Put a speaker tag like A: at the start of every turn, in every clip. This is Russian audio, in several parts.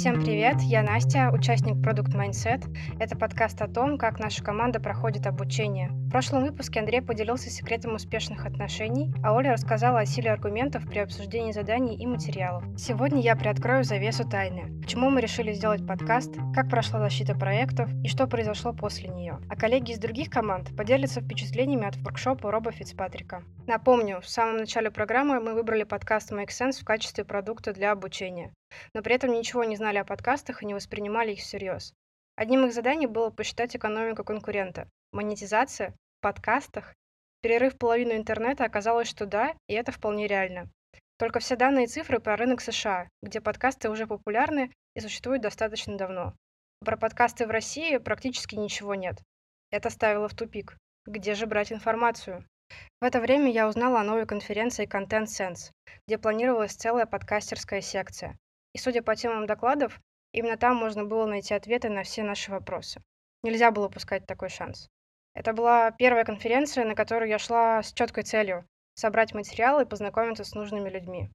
A: Всем привет, я Настя, участник Product Mindset. Это подкаст о том, как наша команда проходит обучение. В прошлом выпуске Андрей поделился секретом успешных отношений, а Оля рассказала о силе аргументов при обсуждении заданий и материалов. Сегодня я приоткрою завесу тайны. Почему мы решили сделать подкаст, как прошла защита проектов и что произошло после нее. А коллеги из других команд поделятся впечатлениями от воркшопа Роба Фицпатрика. Напомню, в самом начале программы мы выбрали подкаст Make Sense в качестве продукта для обучения но при этом ничего не знали о подкастах и не воспринимали их всерьез. Одним из заданий было посчитать экономику конкурента. Монетизация в подкастах. Перерыв половину интернета оказалось, что да, и это вполне реально. Только все данные и цифры про рынок США, где подкасты уже популярны и существуют достаточно давно. Про подкасты в России практически ничего нет. Это ставило в тупик. Где же брать информацию? В это время я узнала о новой конференции Content Sense, где планировалась целая подкастерская секция. И судя по темам докладов, именно там можно было найти ответы на все наши вопросы. Нельзя было упускать такой шанс. Это была первая конференция, на которую я шла с четкой целью — собрать материалы и познакомиться с нужными людьми.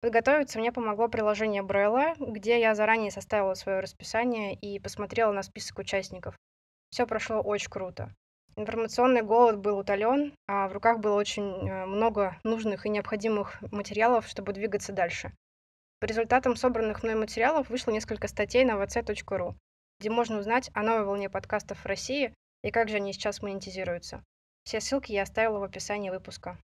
A: Подготовиться мне помогло приложение Брелла, где я заранее составила свое расписание и посмотрела на список участников. Все прошло очень круто. Информационный голод был утолен, а в руках было очень э, много нужных и необходимых материалов, чтобы двигаться дальше. По результатам собранных мной материалов вышло несколько статей на vc.ru, где можно узнать о новой волне подкастов в России и как же они сейчас монетизируются. Все ссылки я оставила в описании выпуска.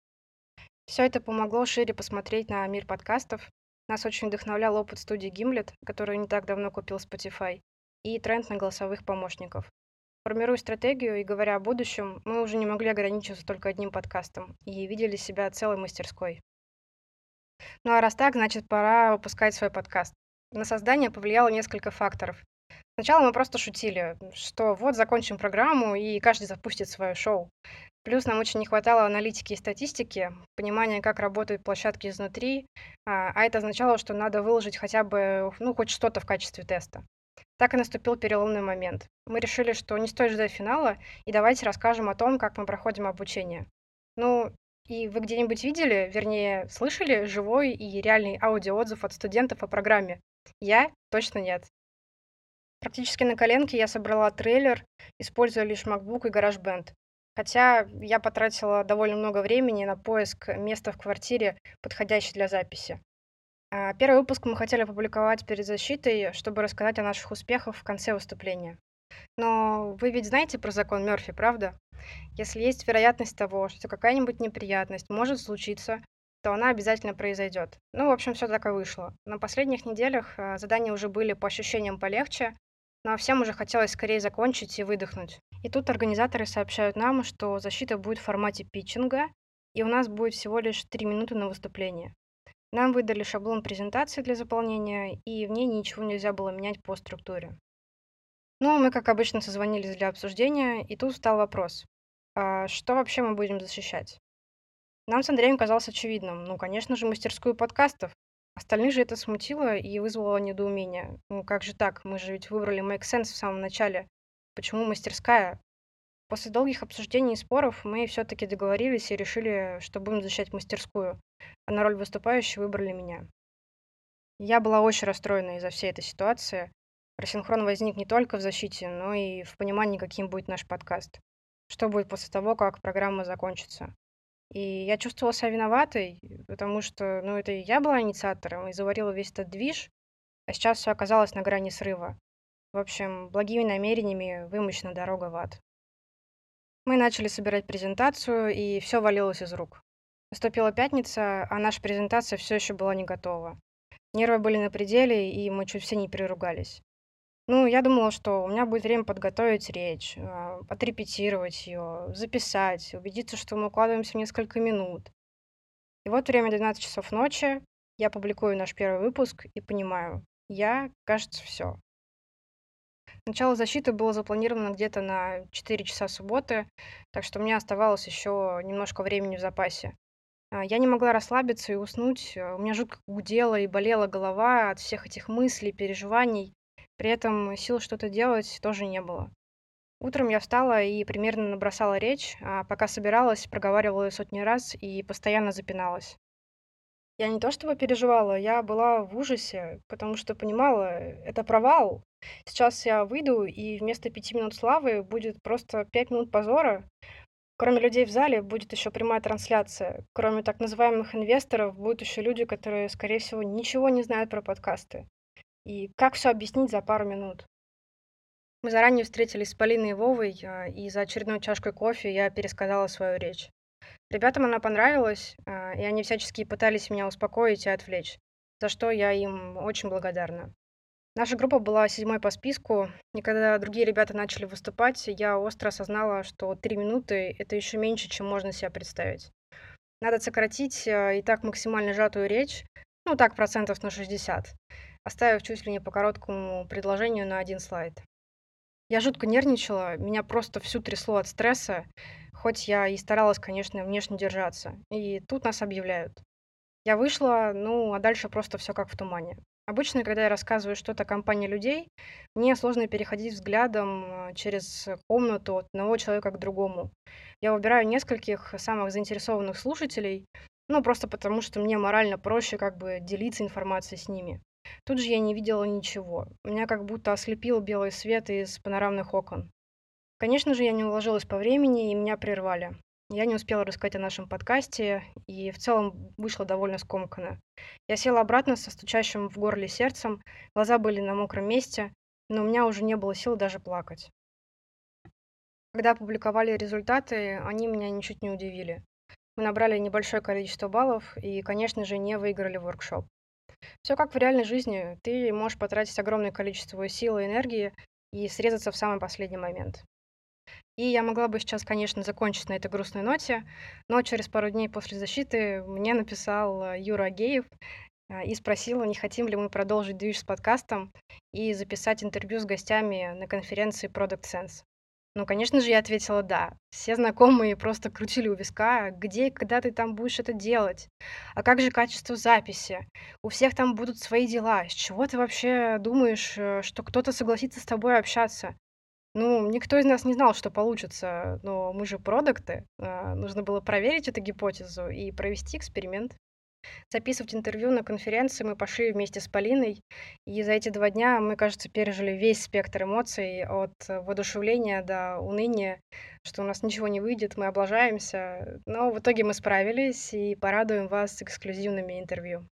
A: Все это помогло шире посмотреть на мир подкастов. Нас очень вдохновлял опыт студии Gimlet, который не так давно купил Spotify, и тренд на голосовых помощников. Формируя стратегию и говоря о будущем, мы уже не могли ограничиваться только одним подкастом и видели себя целой мастерской. Ну а раз так, значит, пора выпускать свой подкаст. На создание повлияло несколько факторов. Сначала мы просто шутили, что вот закончим программу, и каждый запустит свое шоу. Плюс нам очень не хватало аналитики и статистики, понимания, как работают площадки изнутри, а, а это означало, что надо выложить хотя бы, ну, хоть что-то в качестве теста. Так и наступил переломный момент. Мы решили, что не стоит ждать финала, и давайте расскажем о том, как мы проходим обучение. Ну, и вы где-нибудь видели, вернее, слышали живой и реальный аудиоотзыв от студентов о программе? Я точно нет. Практически на коленке я собрала трейлер, используя лишь MacBook и GarageBand. Хотя я потратила довольно много времени на поиск места в квартире, подходящей для записи. А, первый выпуск мы хотели опубликовать перед защитой, чтобы рассказать о наших успехах в конце выступления. Но вы ведь знаете про закон Мёрфи, правда? Если есть вероятность того, что какая-нибудь неприятность может случиться, то она обязательно произойдет. Ну, в общем, все так и вышло. На последних неделях а, задания уже были по ощущениям полегче, но всем уже хотелось скорее закончить и выдохнуть. И тут организаторы сообщают нам, что защита будет в формате питчинга, и у нас будет всего лишь 3 минуты на выступление. Нам выдали шаблон презентации для заполнения, и в ней ничего нельзя было менять по структуре. Ну, мы, как обычно, созвонились для обсуждения, и тут встал вопрос. А что вообще мы будем защищать? Нам с Андреем казалось очевидным. Ну, конечно же, мастерскую подкастов. Остальных же это смутило и вызвало недоумение. Ну, как же так? Мы же ведь выбрали Make Sense в самом начале. Почему мастерская? После долгих обсуждений и споров мы все-таки договорились и решили, что будем защищать мастерскую, а на роль выступающей выбрали меня. Я была очень расстроена из-за всей этой ситуации. Рассинхрон возник не только в защите, но и в понимании, каким будет наш подкаст. Что будет после того, как программа закончится. И я чувствовала себя виноватой, потому что, ну, это я была инициатором и заварила весь этот движ, а сейчас все оказалось на грани срыва. В общем, благими намерениями вымощена дорога в ад. Мы начали собирать презентацию, и все валилось из рук. Наступила пятница, а наша презентация все еще была не готова. Нервы были на пределе, и мы чуть все не переругались. Ну, я думала, что у меня будет время подготовить речь, а, отрепетировать ее, записать, убедиться, что мы укладываемся в несколько минут. И вот время 12 часов ночи, я публикую наш первый выпуск и понимаю, я, кажется, все. Начало защиты было запланировано где-то на 4 часа субботы, так что мне оставалось еще немножко времени в запасе. А, я не могла расслабиться и уснуть. У меня жутко гудела и болела голова от всех этих мыслей, переживаний. При этом сил что-то делать тоже не было. Утром я встала и примерно набросала речь, а пока собиралась, проговаривала ее сотни раз и постоянно запиналась. Я не то чтобы переживала, я была в ужасе, потому что понимала, это провал. Сейчас я выйду, и вместо пяти минут славы будет просто пять минут позора. Кроме людей в зале будет еще прямая трансляция. Кроме так называемых инвесторов будут еще люди, которые, скорее всего, ничего не знают про подкасты. И как все объяснить за пару минут? Мы заранее встретились с Полиной и Вовой, а, и за очередной чашкой кофе я пересказала свою речь. Ребятам она понравилась, а, и они всячески пытались меня успокоить и отвлечь, за что я им очень благодарна. Наша группа была седьмой по списку, и когда другие ребята начали выступать, я остро осознала, что три минуты — это еще меньше, чем можно себе представить. Надо сократить а, и так максимально сжатую речь, ну так, процентов на 60, оставив чуть ли не по короткому предложению на один слайд. Я жутко нервничала, меня просто всю трясло от стресса, хоть я и старалась, конечно, внешне держаться. И тут нас объявляют. Я вышла, ну, а дальше просто все как в тумане. Обычно, когда я рассказываю что-то о компании людей, мне сложно переходить взглядом а, через комнату от одного человека к другому. Я выбираю нескольких самых заинтересованных слушателей, ну, просто потому что мне морально проще как бы делиться информацией с ними. Тут же я не видела ничего. Меня как будто ослепил белый свет из панорамных окон. Конечно же, я не уложилась по времени, и меня прервали. Я не успела рассказать о нашем подкасте, и в целом вышла довольно скомканно. Я села обратно со стучащим в горле сердцем, глаза были на мокром месте, но у меня уже не было сил даже плакать. Когда опубликовали результаты, они меня ничуть не удивили. Мы набрали небольшое количество баллов и, конечно же, не выиграли воркшоп. Все как в реальной жизни. Ты можешь потратить огромное количество сил и энергии и срезаться в самый последний момент. И я могла бы сейчас, конечно, закончить на этой грустной ноте, но через пару дней после защиты мне написал э, Юра Агеев э, и спросил, не хотим ли мы продолжить движ с подкастом и записать интервью с гостями на конференции Product Sense. Ну, конечно же, я ответила «да». Все знакомые просто крутили у виска, где и когда ты там будешь это делать? А как же качество записи? У всех там будут свои дела. С чего ты вообще думаешь, э, что кто-то согласится с тобой общаться? Ну, никто из нас не знал, что получится, но мы же продукты. А, нужно было проверить эту гипотезу и провести эксперимент. Записывать интервью на конференции мы пошли вместе с Полиной, и за эти два дня мы, кажется, пережили весь спектр эмоций, от воодушевления до уныния, что у нас ничего не выйдет, мы облажаемся. Но в итоге мы справились и порадуем вас эксклюзивными интервью.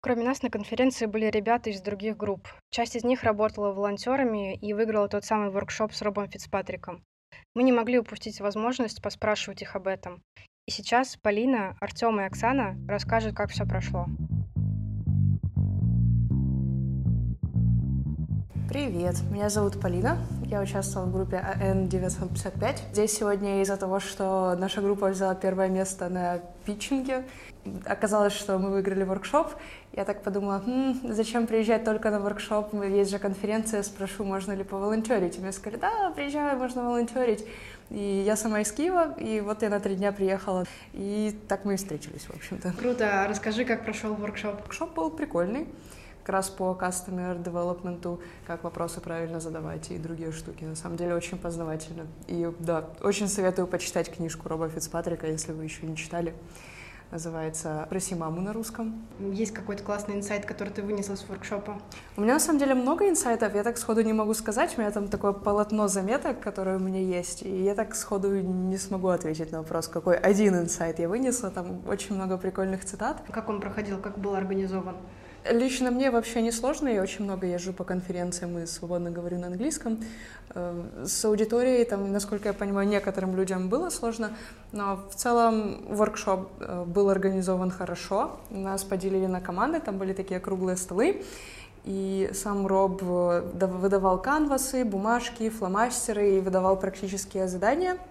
A: Кроме нас на конференции были ребята из других групп. Часть из них работала волонтерами и выиграла тот самый воркшоп с Робом Фицпатриком. Мы не могли упустить возможность поспрашивать их об этом. И сейчас Полина, Артем и Оксана расскажут, как все прошло.
B: Привет, меня зовут Полина, я участвовала в группе АН-955. Здесь сегодня из-за того, что наша группа взяла первое место на питчинге. Оказалось, что мы выиграли воркшоп. Я так подумала, хм, зачем приезжать только на воркшоп, есть же конференция, спрошу, можно ли поволонтерить. И мне сказали, да, приезжай, можно волонтерить. И я сама из Киева, и вот я на три дня приехала. И так мы и встретились, в общем-то.
A: Круто. А расскажи, как прошел воркшоп.
B: Воркшоп был прикольный как раз по customer development, как вопросы правильно задавать и другие штуки. На самом деле очень познавательно. И да, очень советую почитать книжку Роба Фицпатрика, если вы еще не читали называется «Проси маму» на русском.
A: Есть какой-то классный инсайт, который ты вынесла с воркшопа?
B: У меня на самом деле много инсайтов, я так сходу не могу сказать, у меня там такое полотно заметок, которое у меня есть, и я так сходу не смогу ответить на вопрос, какой один инсайт я вынесла, там очень много прикольных цитат.
A: Как он проходил, как был организован?
B: Лично мне вообще не сложно, я очень много езжу по конференциям и свободно говорю на английском. Э, с аудиторией, там, насколько я понимаю, некоторым людям было сложно, но в целом воркшоп э, был организован хорошо. Нас поделили на команды, там были такие круглые столы, и сам Роб э, выдавал канвасы, бумажки, фломастеры и выдавал практические задания —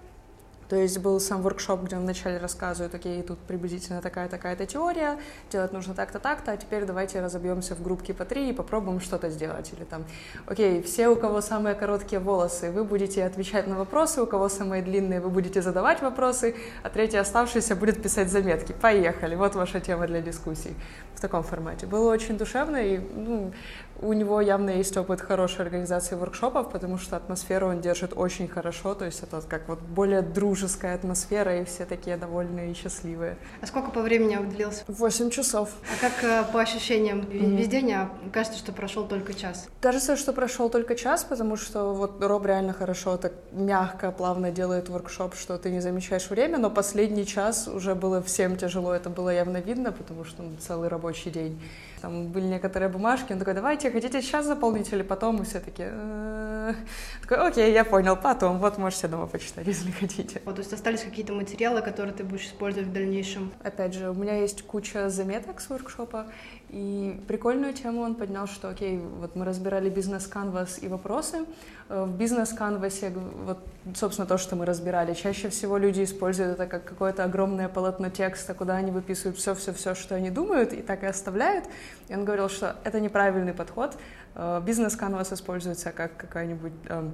B: то есть был сам воркшоп, где он вначале рассказывает, окей, тут приблизительно такая-такая-то теория, делать нужно так-то, так-то, а теперь давайте разобьемся в группки по три и попробуем что-то сделать. Или там, окей, все, у кого самые короткие волосы, вы будете отвечать на вопросы, у кого самые длинные, вы будете задавать вопросы, а третий оставшийся будет писать заметки. Поехали, вот ваша тема для дискуссий в таком формате. Было очень душевно, и ну, у него явно есть опыт хорошей организации воркшопов, потому что атмосферу он держит очень хорошо, то есть это как вот более дружеская атмосфера, и все такие довольные и счастливые.
A: А сколько по времени длился?
B: Восемь часов.
A: А как э, по ощущениям? Mm-hmm. Весь день, а кажется, что прошел только час?
B: Кажется, что прошел только час, потому что вот Роб реально хорошо, так мягко, плавно делает воркшоп, что ты не замечаешь время, но последний час уже было всем тяжело, это было явно видно, потому что ну, целый рабочий день. Там были некоторые бумажки, он такой, давайте, хотите сейчас заполнить или потом? И все таки «Э, такой, окей, я понял, потом, вот можете дома почитать, если хотите.
A: То есть остались какие-то материалы, которые ты будешь использовать в дальнейшем?
B: Опять же, у меня есть куча заметок с воркшопа, и прикольную тему он поднял, что, окей, вот мы разбирали бизнес-канвас и вопросы. Э, в бизнес-канвасе, вот, собственно, то, что мы разбирали, чаще всего люди используют это как какое-то огромное полотно текста, куда они выписывают все-все-все, что они думают, и так и оставляют. И он говорил, что это неправильный подход. Э, бизнес- canvas используется как какая-нибудь эм,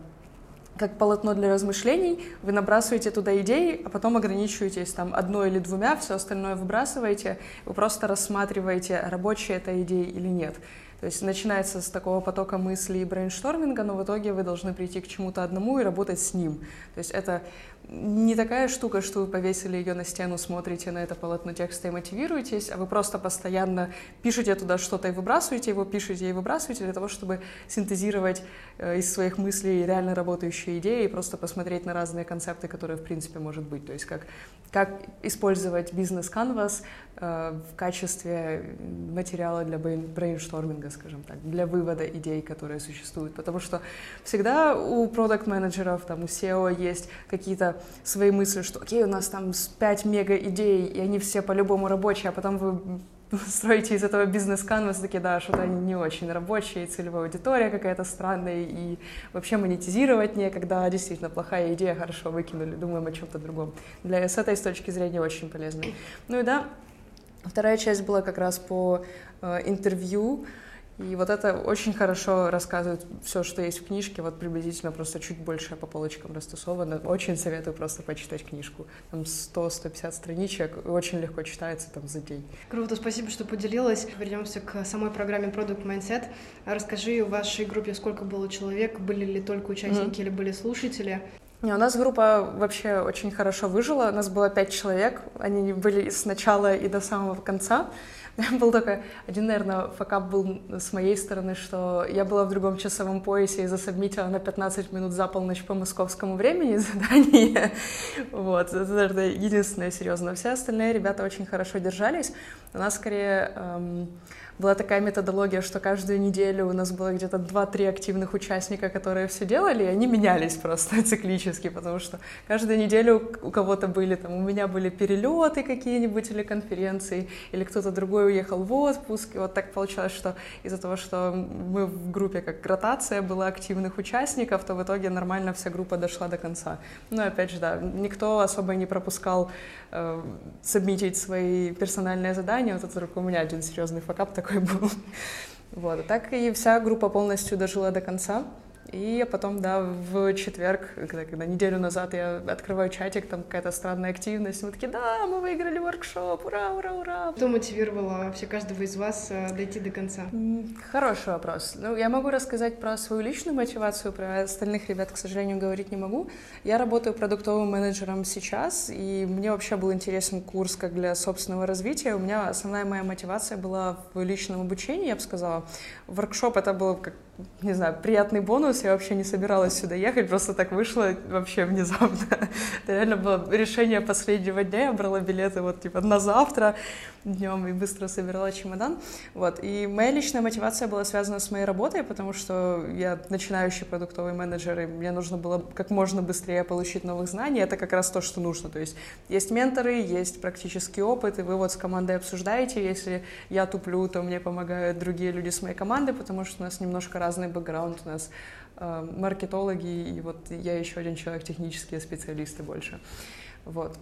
B: как полотно для размышлений, вы набрасываете туда идеи, а потом ограничиваетесь там одной или двумя, все остальное выбрасываете, вы просто рассматриваете, рабочая эта идея или нет. То есть начинается с такого потока мыслей и брейншторминга, но в итоге вы должны прийти к чему-то одному и работать с ним. То есть это не такая штука, что вы повесили ее на стену, смотрите на это полотно текста и мотивируетесь, а вы просто постоянно пишете туда что-то и выбрасываете его, пишете и выбрасываете для того, чтобы синтезировать э, из своих мыслей реально работающие идеи и просто посмотреть на разные концепты, которые в принципе может быть. То есть как, как использовать бизнес- canvas э, в качестве материала для брейншторминга, скажем так, для вывода идей, которые существуют. Потому что всегда у продукт-менеджеров, там, у CEO есть какие-то свои мысли, что окей, у нас там 5 мега идей, и они все по-любому рабочие, а потом вы строите из этого бизнес-канвас, такие, да, что-то они не очень рабочие, целевая аудитория какая-то странная, и вообще монетизировать некогда, действительно, плохая идея, хорошо выкинули, думаем о чем-то другом. Для, с этой с точки зрения очень полезно. Ну и да, вторая часть была как раз по э, интервью, и вот это очень хорошо рассказывает все, что есть в книжке, вот приблизительно просто чуть больше по полочкам растусовано. Очень советую просто почитать книжку. Там 100-150 страничек, очень легко читается там за день.
A: Круто, спасибо, что поделилась. Вернемся к самой программе Product Mindset. Расскажи, в вашей группе сколько было человек, были ли только участники mm-hmm. или были слушатели?
B: Не, у нас группа вообще очень хорошо выжила. У нас было пять человек. Они были с начала и до самого конца. Был такой, один, наверное, факап был с моей стороны, что я была в другом часовом поясе и засобмитила на 15 минут за полночь по московскому времени задание. Вот, это, наверное, единственное серьезно. Все остальные ребята очень хорошо держались. У нас скорее эм, была такая методология, что каждую неделю у нас было где-то 2-3 активных участника, которые все делали, и они менялись просто циклически, потому что каждую неделю у кого-то были, там, у меня были перелеты какие-нибудь или конференции, или кто-то другой уехал в отпуск, и вот так получалось, что из-за того, что мы в группе как ротация была активных участников, то в итоге нормально вся группа дошла до конца. Ну, опять же, да, никто особо не пропускал э, сабмитить свои персональные задания, вот это только у меня один серьезный факап такой был. Вот, так и вся группа полностью дожила до конца. И потом, да, в четверг, когда, когда неделю назад я открываю чатик, там какая-то странная активность, мы такие, да, мы выиграли воркшоп, ура, ура, ура.
A: Что мотивировало вообще каждого из вас э, дойти до конца?
B: Хороший вопрос. Ну, я могу рассказать про свою личную мотивацию, про остальных ребят, к сожалению, говорить не могу. Я работаю продуктовым менеджером сейчас, и мне вообще был интересен курс как для собственного развития. У меня основная моя мотивация была в личном обучении, я бы сказала. Воркшоп — это был как не знаю, приятный бонус. Я вообще не собиралась сюда ехать, просто так вышло вообще внезапно. Это реально было решение последнего дня. Я брала билеты вот типа на завтра днем и быстро собирала чемодан. Вот. И моя личная мотивация была связана с моей работой, потому что я начинающий продуктовый менеджер, и мне нужно было как можно быстрее получить новых знаний. Это как раз то, что нужно. То есть есть менторы, есть практический опыт, и вы вот с командой обсуждаете. Если я туплю, то мне помогают другие люди с моей команды, потому что у нас немножко разный бэкграунд, у нас э, маркетологи, и вот я еще один человек, технические специалисты больше. Вот.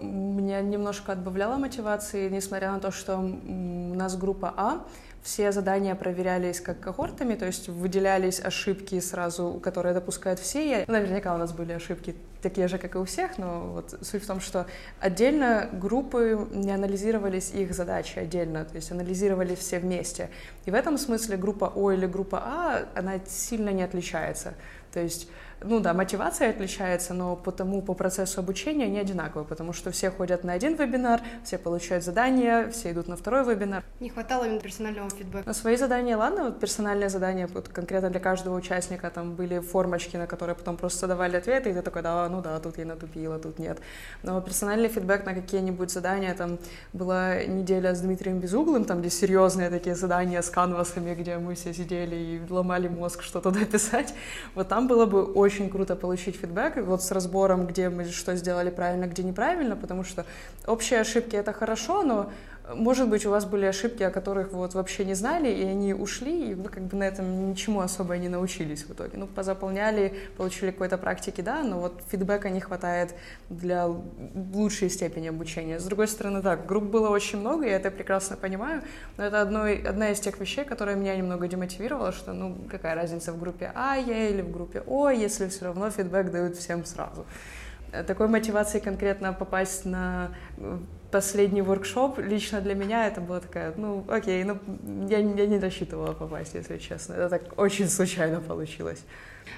B: Меня немножко отбавляло мотивации, несмотря на то, что у нас группа А, все задания проверялись как когортами, то есть выделялись ошибки сразу, которые допускают все. И наверняка у нас были ошибки такие же, как и у всех, но вот суть в том, что отдельно группы не анализировались их задачи отдельно, то есть анализировались все вместе. И в этом смысле группа О или группа А, она сильно не отличается. То есть ну да, мотивация отличается, но потому по процессу обучения не одинаково, потому что все ходят на один вебинар, все получают задания, все идут на второй вебинар.
A: Не хватало именно персонального фидбэка.
B: На свои задания, ладно, вот персональные задания вот конкретно для каждого участника, там были формочки, на которые потом просто давали ответы, и ты такой, да, ну да, тут я натупила, тут нет. Но персональный фидбэк на какие-нибудь задания, там была неделя с Дмитрием Безуглым, там где серьезные такие задания с канвасами, где мы все сидели и ломали мозг, что туда писать, вот там было бы очень очень круто получить фидбэк, вот с разбором, где мы что сделали правильно, где неправильно, потому что общие ошибки — это хорошо, но может быть, у вас были ошибки, о которых вы вот вообще не знали, и они ушли, и вы как бы на этом ничему особо не научились в итоге. Ну, позаполняли, получили какой-то практики, да, но вот фидбэка не хватает для лучшей степени обучения. С другой стороны, так, групп было очень много, я это прекрасно понимаю, но это одной, одна из тех вещей, которая меня немного демотивировала, что, ну, какая разница в группе А я или в группе О, если все равно фидбэк дают всем сразу такой мотивации конкретно попасть на последний воркшоп лично для меня это было такая, ну, окей, ну, я, я не рассчитывала попасть, если честно. Это так очень случайно получилось.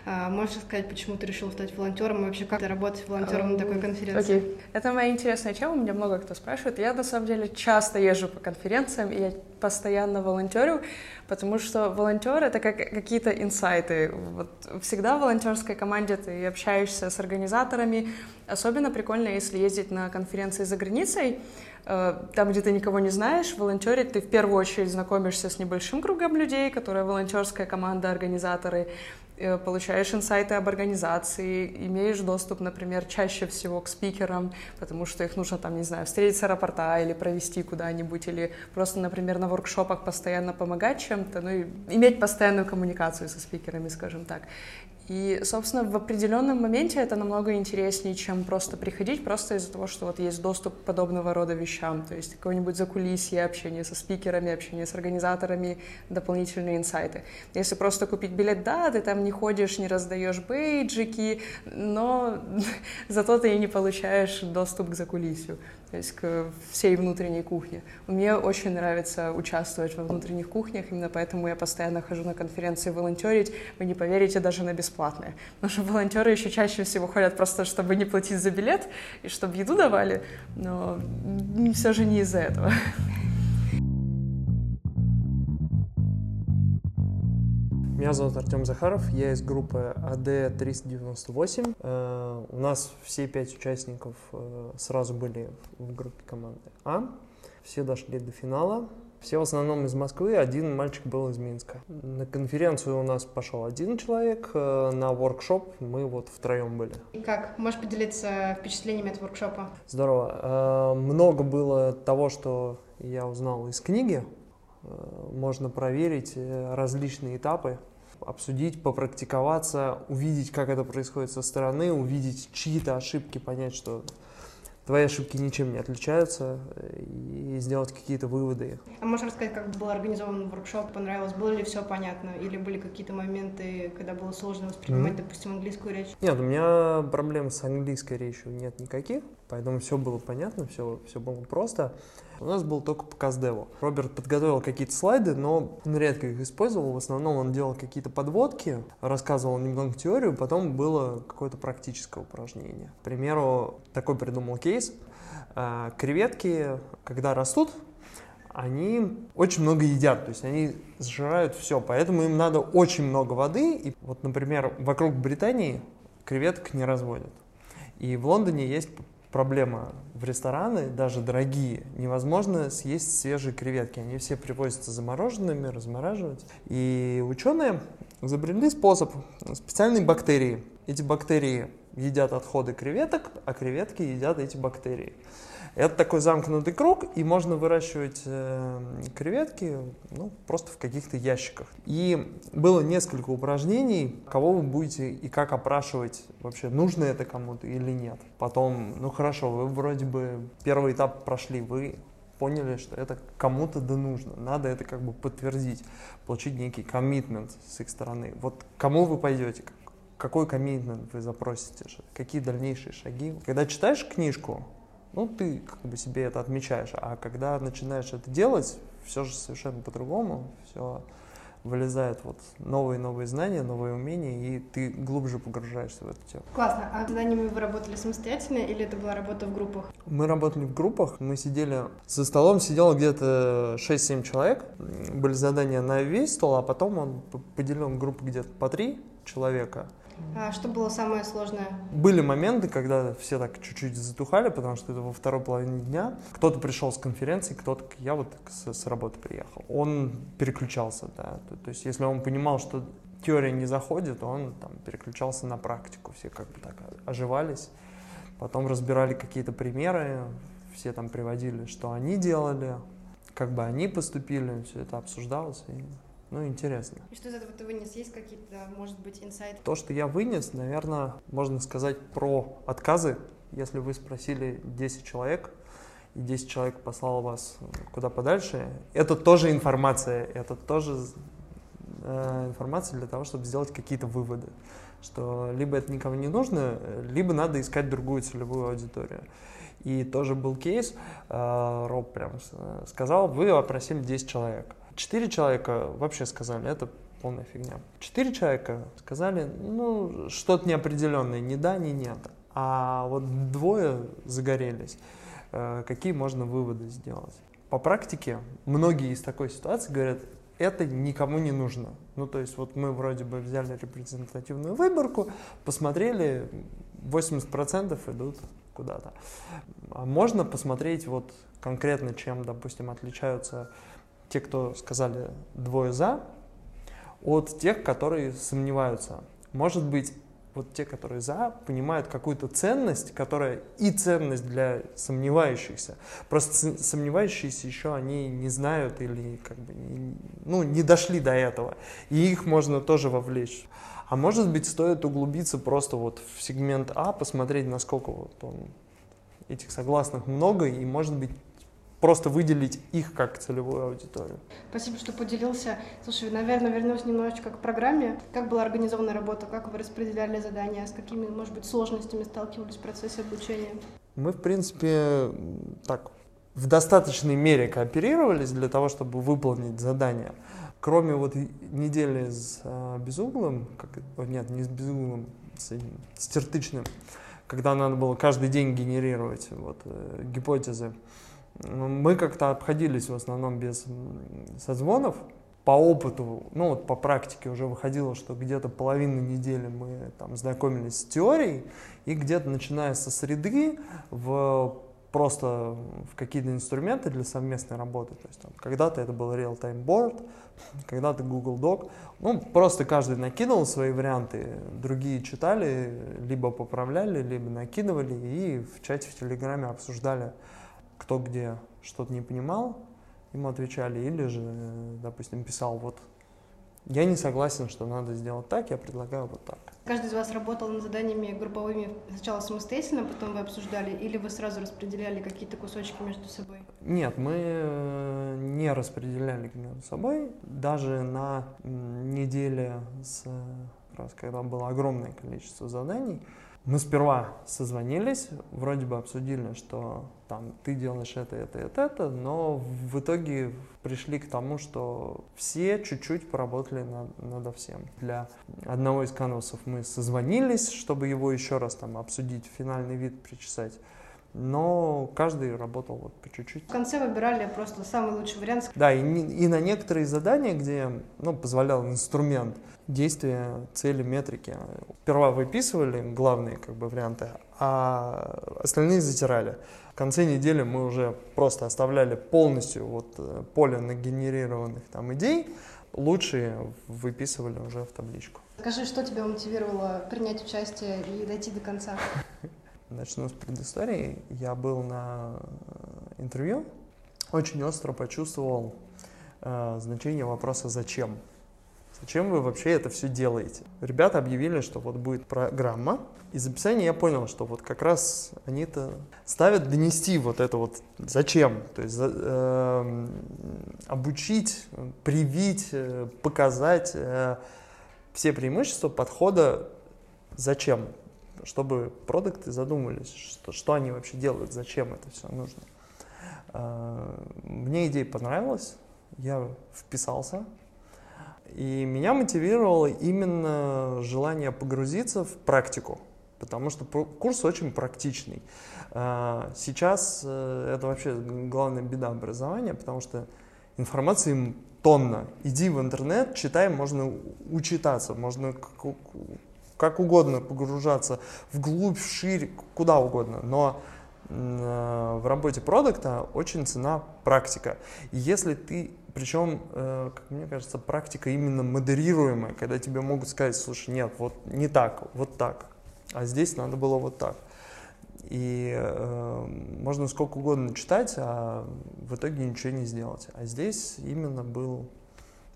A: А, можешь сказать, почему ты решил стать волонтером и вообще как ты работать волонтером на такой конференции?
B: Okay. Это моя интересная тема, меня много кто спрашивает. Я на самом деле часто езжу по конференциям, и я постоянно волонтерю, потому что волонтер это как какие-то инсайты. Вот всегда в волонтерской команде ты общаешься с организаторами. Особенно прикольно, если ездить на конференции за границей, э, там, где ты никого не знаешь, волонтерить, ты в первую очередь знакомишься с небольшим кругом людей, которые волонтерская команда, организаторы, получаешь инсайты об организации, имеешь доступ, например, чаще всего к спикерам, потому что их нужно там, не знаю, встретить с аэропорта или провести куда-нибудь, или просто, например, на воркшопах постоянно помогать чем-то, ну и иметь постоянную коммуникацию со спикерами, скажем так. И, собственно, в определенном моменте это намного интереснее, чем просто приходить, просто из-за того, что вот есть доступ к подобного рода вещам, то есть какое-нибудь закулисье, общение со спикерами, общение с организаторами, дополнительные инсайты. Если просто купить билет, да, ты там не ходишь, не раздаешь бейджики, но зато ты и не получаешь доступ к закулисью то есть к всей внутренней кухне. Мне очень нравится участвовать во внутренних кухнях, именно поэтому я постоянно хожу на конференции волонтерить. Вы не поверите, даже на бесплатные. Потому что волонтеры еще чаще всего ходят просто, чтобы не платить за билет и чтобы еду давали, но все же не из-за этого.
C: Меня зовут Артем Захаров, я из группы АД-398. Э, у нас все пять участников э, сразу были в группе команды А. Все дошли до финала. Все в основном из Москвы, один мальчик был из Минска. На конференцию у нас пошел один человек, э, на воркшоп мы вот втроем были.
A: И как? Можешь поделиться впечатлениями от воркшопа?
C: Здорово. Много было того, что я узнал из книги. Можно проверить различные этапы обсудить, попрактиковаться, увидеть, как это происходит со стороны, увидеть чьи-то ошибки, понять, что твои ошибки ничем не отличаются, и сделать какие-то выводы.
A: А можешь рассказать, как был организован воркшоп, понравилось, было ли все понятно, или были какие-то моменты, когда было сложно воспринимать, mm-hmm. допустим, английскую речь?
C: Нет, у меня проблем с английской речью нет никаких, поэтому все было понятно, все, все было просто. У нас был только показ демо. Роберт подготовил какие-то слайды, но он редко их использовал. В основном он делал какие-то подводки, рассказывал немного теорию, потом было какое-то практическое упражнение. К примеру, такой придумал кейс. А, креветки, когда растут, они очень много едят, то есть они сжирают все, поэтому им надо очень много воды. И вот, например, вокруг Британии креветок не разводят. И в Лондоне есть проблема в рестораны, даже дорогие, невозможно съесть свежие креветки. Они все привозятся замороженными, размораживать. И ученые изобрели способ специальной бактерии. Эти бактерии едят отходы креветок, а креветки едят эти бактерии. Это такой замкнутый круг, и можно выращивать э, креветки ну, просто в каких-то ящиках. И было несколько упражнений, кого вы будете и как опрашивать вообще, нужно это кому-то или нет. Потом, ну хорошо, вы вроде бы первый этап прошли, вы поняли, что это кому-то да нужно. Надо это как бы подтвердить, получить некий коммитмент с их стороны. Вот кому вы пойдете, какой коммитмент вы запросите, какие дальнейшие шаги. Когда читаешь книжку, ну, ты как бы себе это отмечаешь, а когда начинаешь это делать, все же совершенно по-другому, все вылезают вот новые-новые знания, новые умения, и ты глубже погружаешься в эту тему.
A: Классно. А заданиями вы работали самостоятельно или это была работа в группах?
C: Мы работали в группах, мы сидели... За столом сидело где-то 6-7 человек, были задания на весь стол, а потом он поделен группы где-то по 3 человека,
A: а что было самое сложное?
C: Были моменты, когда все так чуть-чуть затухали, потому что это во второй половине дня. Кто-то пришел с конференции, кто-то, я вот с, с работы приехал. Он переключался, да. То, то есть если он понимал, что теория не заходит, он там переключался на практику. Все как бы так оживались. Потом разбирали какие-то примеры, все там приводили, что они делали, как бы они поступили, все это обсуждалось. И ну, интересно.
A: И что из этого ты вынес? Есть какие-то, может быть, инсайты?
C: То, что я вынес, наверное, можно сказать про отказы. Если вы спросили 10 человек, и 10 человек послал вас куда подальше, это тоже информация, это тоже э, информация для того, чтобы сделать какие-то выводы. Что либо это никому не нужно, либо надо искать другую целевую аудиторию. И тоже был кейс, э, Роб прям сказал, вы опросили 10 человек. Четыре человека вообще сказали, это полная фигня. Четыре человека сказали, ну, что-то неопределенное, ни да, ни нет. А вот двое загорелись. Э, какие можно выводы сделать? По практике многие из такой ситуации говорят, это никому не нужно. Ну, то есть вот мы вроде бы взяли репрезентативную выборку, посмотрели, 80% идут куда-то. А можно посмотреть вот конкретно, чем, допустим, отличаются те, кто сказали двое за, от тех, которые сомневаются. Может быть, вот те, которые за, понимают какую-то ценность, которая и ценность для сомневающихся. Просто сомневающиеся еще они не знают или как бы ну, не дошли до этого. И их можно тоже вовлечь. А может быть, стоит углубиться просто вот в сегмент А, посмотреть, насколько вот он, этих согласных много, и может быть просто выделить их как целевую аудиторию.
A: Спасибо, что поделился. Слушай, наверное, вернусь немножечко к программе. Как была организована работа, как вы распределяли задания, с какими, может быть, сложностями сталкивались в процессе обучения?
C: Мы, в принципе, так, в достаточной мере кооперировались для того, чтобы выполнить задание. Кроме вот недели с э, безуглым, как, нет, не с безуглым, с, с тертычным, когда надо было каждый день генерировать вот, э, гипотезы, мы как-то обходились в основном без созвонов. По опыту, ну вот по практике уже выходило, что где-то половину недели мы там знакомились с теорией, и где-то начиная со среды в просто в какие-то инструменты для совместной работы. То есть там, когда-то это был Real-Time Board, когда-то Google Doc. Ну, просто каждый накидывал свои варианты, другие читали, либо поправляли, либо накидывали, и в чате в Телеграме обсуждали кто где что-то не понимал, ему отвечали, или же, допустим, писал, вот, я не согласен, что надо сделать так, я предлагаю вот так.
A: Каждый из вас работал над заданиями групповыми сначала самостоятельно, потом вы обсуждали, или вы сразу распределяли какие-то кусочки между собой?
C: Нет, мы э, не распределяли между собой. Даже на неделе, с, раз когда было огромное количество заданий, мы сперва созвонились, вроде бы обсудили, что там ты делаешь это, это, это, это, но в итоге пришли к тому, что все чуть-чуть поработали над, над всем. Для одного из канвасов мы созвонились, чтобы его еще раз там обсудить, финальный вид причесать но каждый работал вот по чуть-чуть.
A: В конце выбирали просто самый лучший вариант.
C: Да, и, и на некоторые задания, где ну, позволял инструмент действия, цели, метрики, сперва выписывали главные как бы, варианты, а остальные затирали. В конце недели мы уже просто оставляли полностью вот, э, поле нагенерированных там идей, лучшие выписывали уже в табличку.
A: Скажи, что тебя мотивировало принять участие и дойти до конца?
C: Начну с предыстории. Я был на э, интервью, очень остро почувствовал э, значение вопроса «зачем?». Зачем вы вообще это все делаете? Ребята объявили, что вот будет программа. Из описания я понял, что вот как раз они-то ставят донести вот это вот зачем. То есть э, обучить, привить, э, показать э, все преимущества подхода зачем. Чтобы продукты задумались, что, что они вообще делают, зачем это все нужно. Э, мне идея понравилась, я вписался, и меня мотивировало именно желание погрузиться в практику, потому что курс очень практичный. А, сейчас э, это вообще главная беда образования, потому что информации тонна. Иди в интернет, читай, можно учитаться, можно как угодно погружаться вглубь, вширь, куда угодно. Но э, в работе продукта очень цена практика. Если ты причем, э, как мне кажется, практика именно модерируемая, когда тебе могут сказать, слушай, нет, вот не так, вот так, а здесь надо было вот так. И э, можно сколько угодно читать, а в итоге ничего не сделать. А здесь именно был,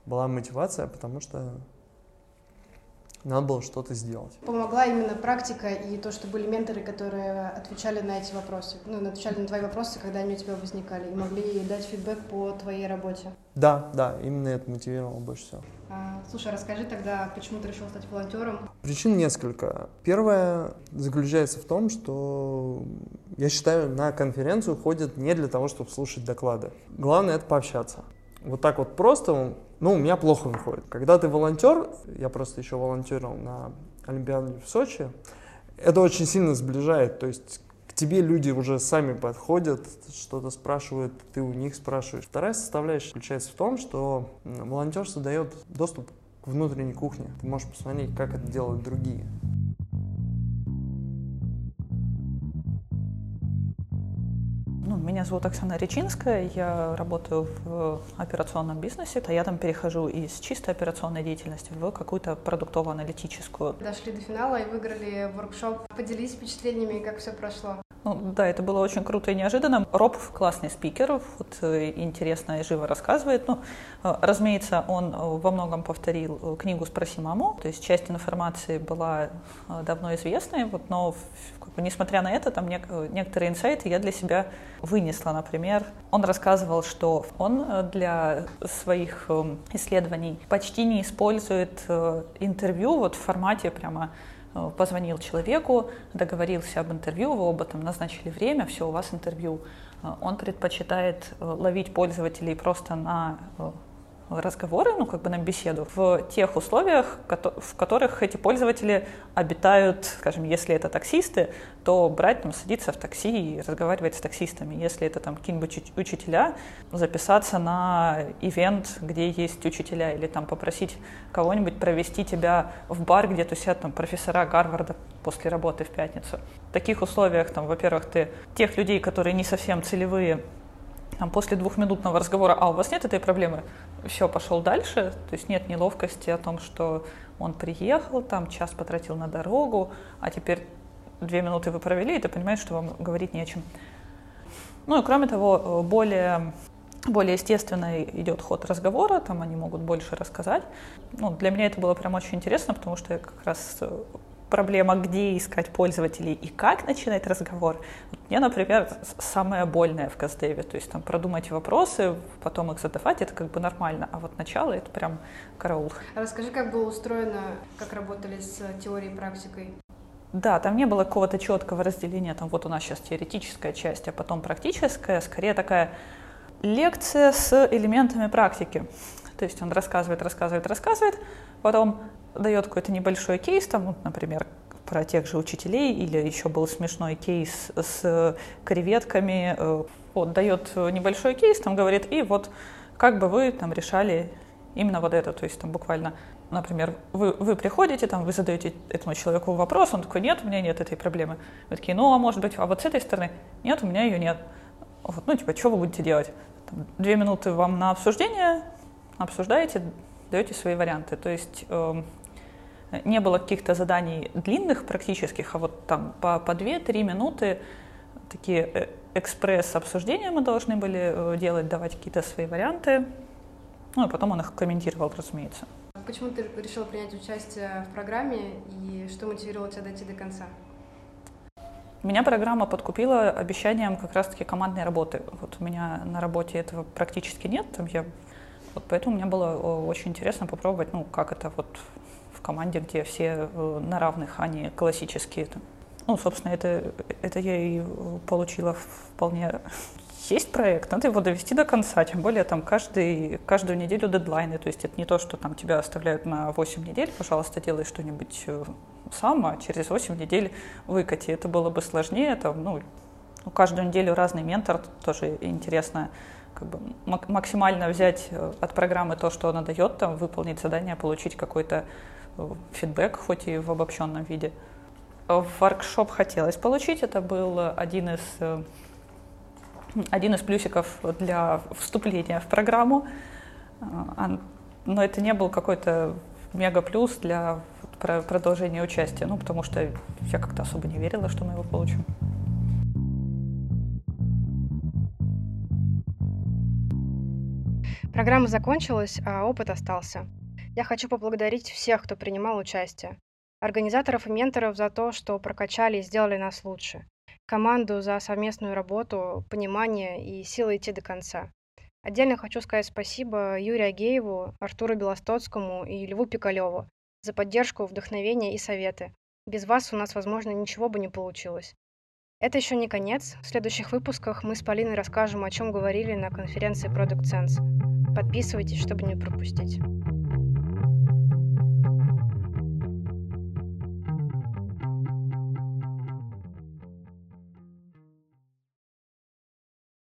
C: была мотивация, потому что надо было что-то сделать.
A: Помогла именно практика и то, что были менторы, которые отвечали на эти вопросы, ну, отвечали на твои вопросы, когда они у тебя возникали, и могли дать фидбэк по твоей работе.
C: Да, да, именно это мотивировало больше всего.
A: А, слушай, расскажи тогда, почему ты решил стать волонтером?
C: Причин несколько. Первое заключается в том, что я считаю, на конференцию ходят не для того, чтобы слушать доклады. Главное это пообщаться. Вот так вот просто ну, у меня плохо выходит. Когда ты волонтер, я просто еще волонтерил на Олимпиаде в Сочи, это очень сильно сближает. То есть к тебе люди уже сами подходят, что-то спрашивают, ты у них спрашиваешь. Вторая составляющая заключается в том, что волонтерство дает доступ к внутренней кухне. Ты можешь посмотреть, как это делают другие.
D: Меня зовут Оксана Речинская, я работаю в операционном бизнесе. а Я там перехожу из чистой операционной деятельности в какую-то продуктово-аналитическую.
A: Дошли до финала и выиграли воркшоп. Поделись впечатлениями, как все прошло.
D: Ну, да, это было очень круто и неожиданно. Роб классный спикер, вот, э, интересно и живо рассказывает. Ну, э, разумеется, он э, во многом повторил книгу «Спроси маму», то есть часть информации была давно известной, вот, но несмотря на это, там нек- некоторые инсайты я для себя вынесла. Например, он рассказывал, что он для своих исследований почти не использует интервью вот в формате прямо позвонил человеку, договорился об интервью, вы оба там назначили время, все, у вас интервью. Э, он предпочитает э, ловить пользователей просто на разговоры, ну, как бы на беседу, в тех условиях, в которых эти пользователи обитают, скажем, если это таксисты, то брать, там, садиться в такси и разговаривать с таксистами. Если это там какие-нибудь учителя, записаться на ивент, где есть учителя, или там попросить кого-нибудь провести тебя в бар, где тусят там профессора Гарварда после работы в пятницу. В таких условиях, там, во-первых, ты тех людей, которые не совсем целевые, там, после двухминутного разговора, а у вас нет этой проблемы, все, пошел дальше, то есть нет неловкости о том, что он приехал, там час потратил на дорогу, а теперь две минуты вы провели, и ты понимаешь, что вам говорить не о чем. Ну и кроме того, более, более естественно идет ход разговора, там они могут больше рассказать. Ну, для меня это было прям очень интересно, потому что я как раз проблема, где искать пользователей и как начинать разговор. Мне, например, самое больное в Каздеве, то есть там продумать вопросы, потом их задавать, это как бы нормально, а вот начало это прям караул.
A: А расскажи, как было устроено, как работали с теорией и практикой?
D: Да, там не было какого-то четкого разделения, там вот у нас сейчас теоретическая часть, а потом практическая, скорее такая лекция с элементами практики. То есть он рассказывает, рассказывает, рассказывает, потом дает какой-то небольшой кейс, там, вот, например, про тех же учителей, или еще был смешной кейс с креветками, э, вот, дает небольшой кейс, там говорит, и вот как бы вы там решали именно вот это, то есть там буквально, например, вы, вы приходите, там, вы задаете этому человеку вопрос, он такой, нет, у меня нет этой проблемы. Вы такие, ну, а может быть, а вот с этой стороны, нет, у меня ее нет. Вот, ну, типа, что вы будете делать? Там, две минуты вам на обсуждение, обсуждаете, даете свои варианты. То есть э, не было каких-то заданий длинных практических, а вот там по, по 2-3 минуты такие э, экспресс-обсуждения мы должны были э, делать, давать какие-то свои варианты. Ну и потом он их комментировал, разумеется.
A: почему ты решила принять участие в программе и что мотивировало тебя дойти до конца?
D: Меня программа подкупила обещанием как раз-таки командной работы. Вот у меня на работе этого практически нет, там я вот поэтому мне было очень интересно попробовать, ну, как это вот команде, где все э, на равных, а не классические. Ну, собственно, это, это я и получила вполне есть проект, надо его довести до конца, тем более там каждый, каждую неделю дедлайны, то есть это не то, что там тебя оставляют на 8 недель, пожалуйста, делай что-нибудь э, сам, а через 8 недель выкати. Это было бы сложнее, там, ну, ну каждую неделю разный ментор, тоже интересно как бы максимально взять э, от программы то, что она дает, там, выполнить задание, получить какой-то э, фидбэк, хоть и в обобщенном виде. Воркшоп хотелось получить, это был один из один из плюсиков для вступления в программу, а, но это не был какой-то мега плюс для продолжения участия, ну, потому что я как-то особо не верила, что мы его получим.
A: Программа закончилась, а опыт остался. Я хочу поблагодарить всех, кто принимал участие. Организаторов и менторов за то, что прокачали и сделали нас лучше команду за совместную работу, понимание и силы идти до конца. Отдельно хочу сказать спасибо Юрию Агееву, Артуру Белостоцкому и Льву Пикалеву за поддержку, вдохновение и советы. Без вас у нас, возможно, ничего бы не получилось. Это еще не конец. В следующих выпусках мы с Полиной расскажем, о чем говорили на конференции Product Sense. Подписывайтесь, чтобы не пропустить.